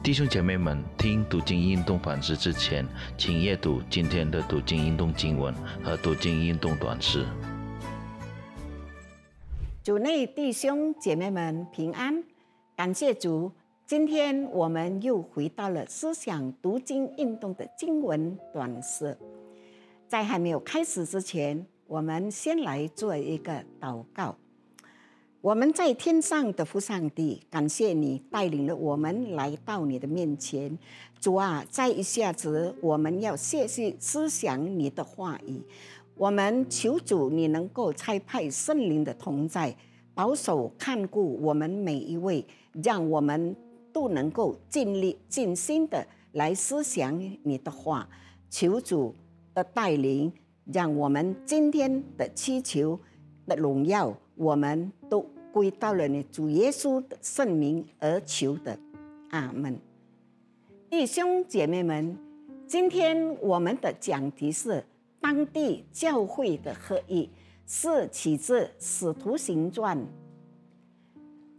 弟兄姐妹们，听读经运动反思之前，请阅读今天的读经运动经文和读经运动短诗。主内弟兄姐妹们平安，感谢主。今天我们又回到了思想读经运动的经文短诗。在还没有开始之前，我们先来做一个祷告。我们在天上的父上帝，感谢你带领了我们来到你的面前。主啊，在一下子我们要谢谢思想你的话语。我们求主，你能够差派圣灵的同在，保守看顾我们每一位，让我们都能够尽力尽心的来思想你的话。求主的带领，让我们今天的祈求的荣耀，我们都。归到了你主耶稣的圣名而求的，阿门。弟兄姐妹们，今天我们的讲题是当地教会的合一，是起自《使徒行传》。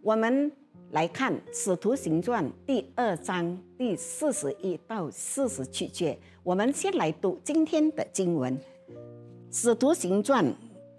我们来看《使徒行传》第二章第四十一到四十七节。我们先来读今天的经文，《使徒行传》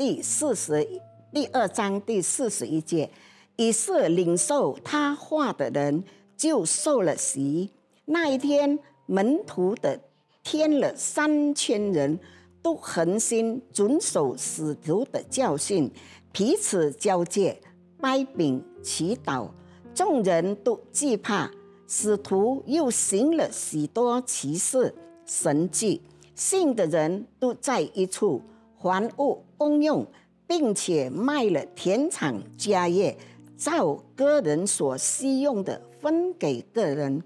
第四十。第二章第四十一节，于是领受他话的人就受了洗。那一天，门徒的添了三千人，都恒心遵守使徒的教训，彼此交接，掰饼祈祷。众人都惧怕。使徒又行了许多奇事神迹，信的人都在一处，还物公用。并且卖了田产家业，照个人所需用的分给个人。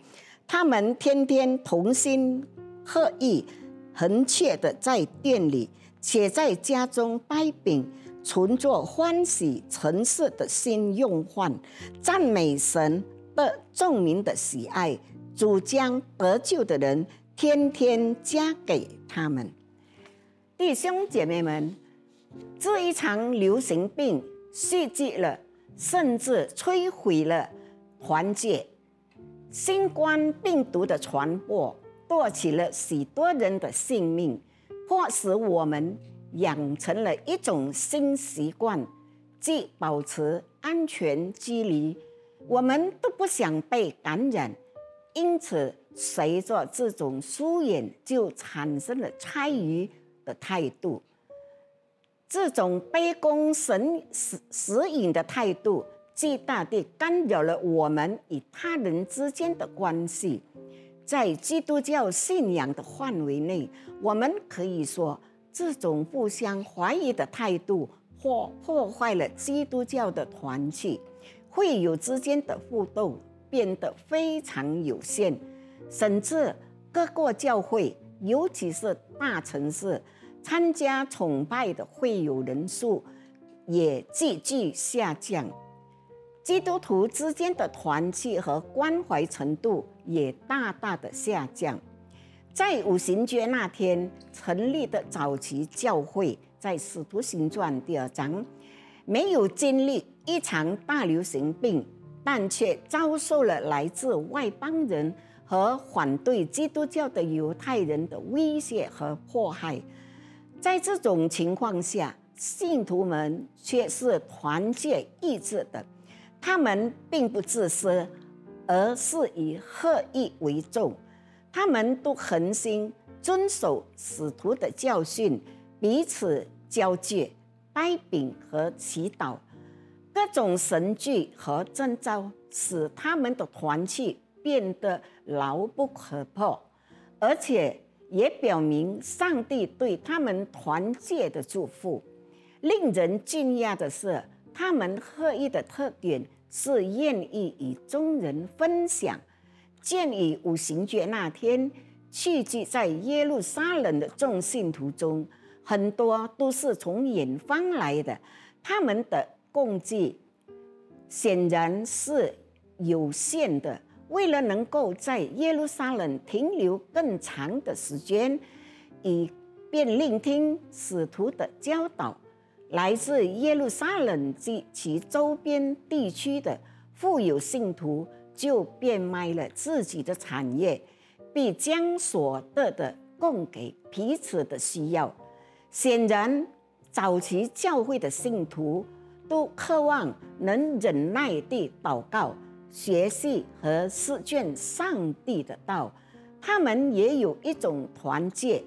他们天天同心合意，恒切的在店里，且在家中掰饼，存着欢喜诚实的心用饭，赞美神的众民的喜爱。主将得救的人天天加给他们。弟兄姐妹们。这一场流行病袭击了，甚至摧毁了团结。新冠病毒的传播夺取了许多人的性命，迫使我们养成了一种新习惯，即保持安全距离。我们都不想被感染，因此随着这种疏远，就产生了猜疑的态度。这种卑躬神使使引的态度，极大地干扰了我们与他人之间的关系。在基督教信仰的范围内，我们可以说，这种互相怀疑的态度或破坏了基督教的团契，会友之间的互动变得非常有限，甚至各个教会，尤其是大城市。参加崇拜的会友人数也急剧下降，基督徒之间的团契和关怀程度也大大的下降。在五行节那天成立的早期教会，在使徒行传第二章，没有经历一场大流行病，但却遭受了来自外邦人和反对基督教的犹太人的威胁和迫害。在这种情况下，信徒们却是团结一致的。他们并不自私，而是以合意为重。他们都恒心遵守使徒的教训，彼此交接、拜饼和祈祷。各种神迹和征兆使他们的团契变得牢不可破，而且。也表明上帝对他们团结的祝福。令人惊讶的是，他们合一的特点是愿意与众人分享。鉴于五行节那天聚集在耶路撒冷的众信徒中，很多都是从远方来的，他们的供给显然是有限的。为了能够在耶路撒冷停留更长的时间，以便聆听使徒的教导，来自耶路撒冷及其周边地区的富有信徒就变卖了自己的产业，并将所得的供给彼此的需要。显然，早期教会的信徒都渴望能忍耐地祷告、学习和实践上帝的道。他们也有一种团结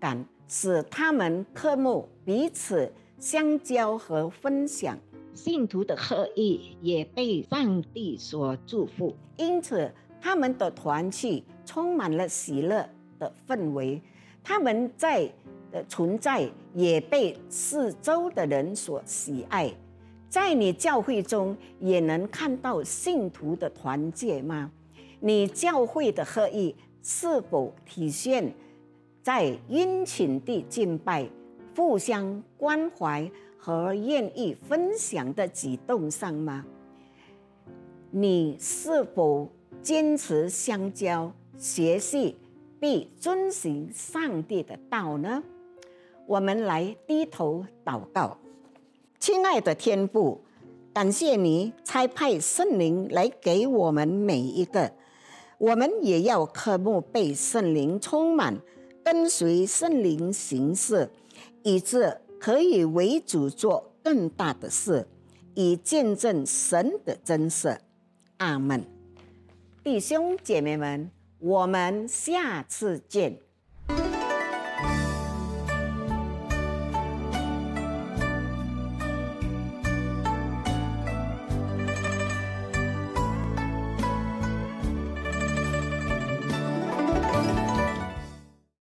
感，使他们科目彼此相交和分享。信徒的合意也被上帝所祝福，因此他们的团契充满了喜乐的氛围。他们在的存在也被四周的人所喜爱。在你教会中也能看到信徒的团结吗？你教会的合意是否体现在殷勤地敬拜、互相关怀？和愿意分享的举动上吗？你是否坚持相交、学习并遵循上帝的道呢？我们来低头祷告，亲爱的天父，感谢你差派圣灵来给我们每一个，我们也要渴慕被圣灵充满，跟随圣灵行事，以致。可以为主做更大的事，以见证神的真实。阿门。弟兄姐妹们，我们下次见。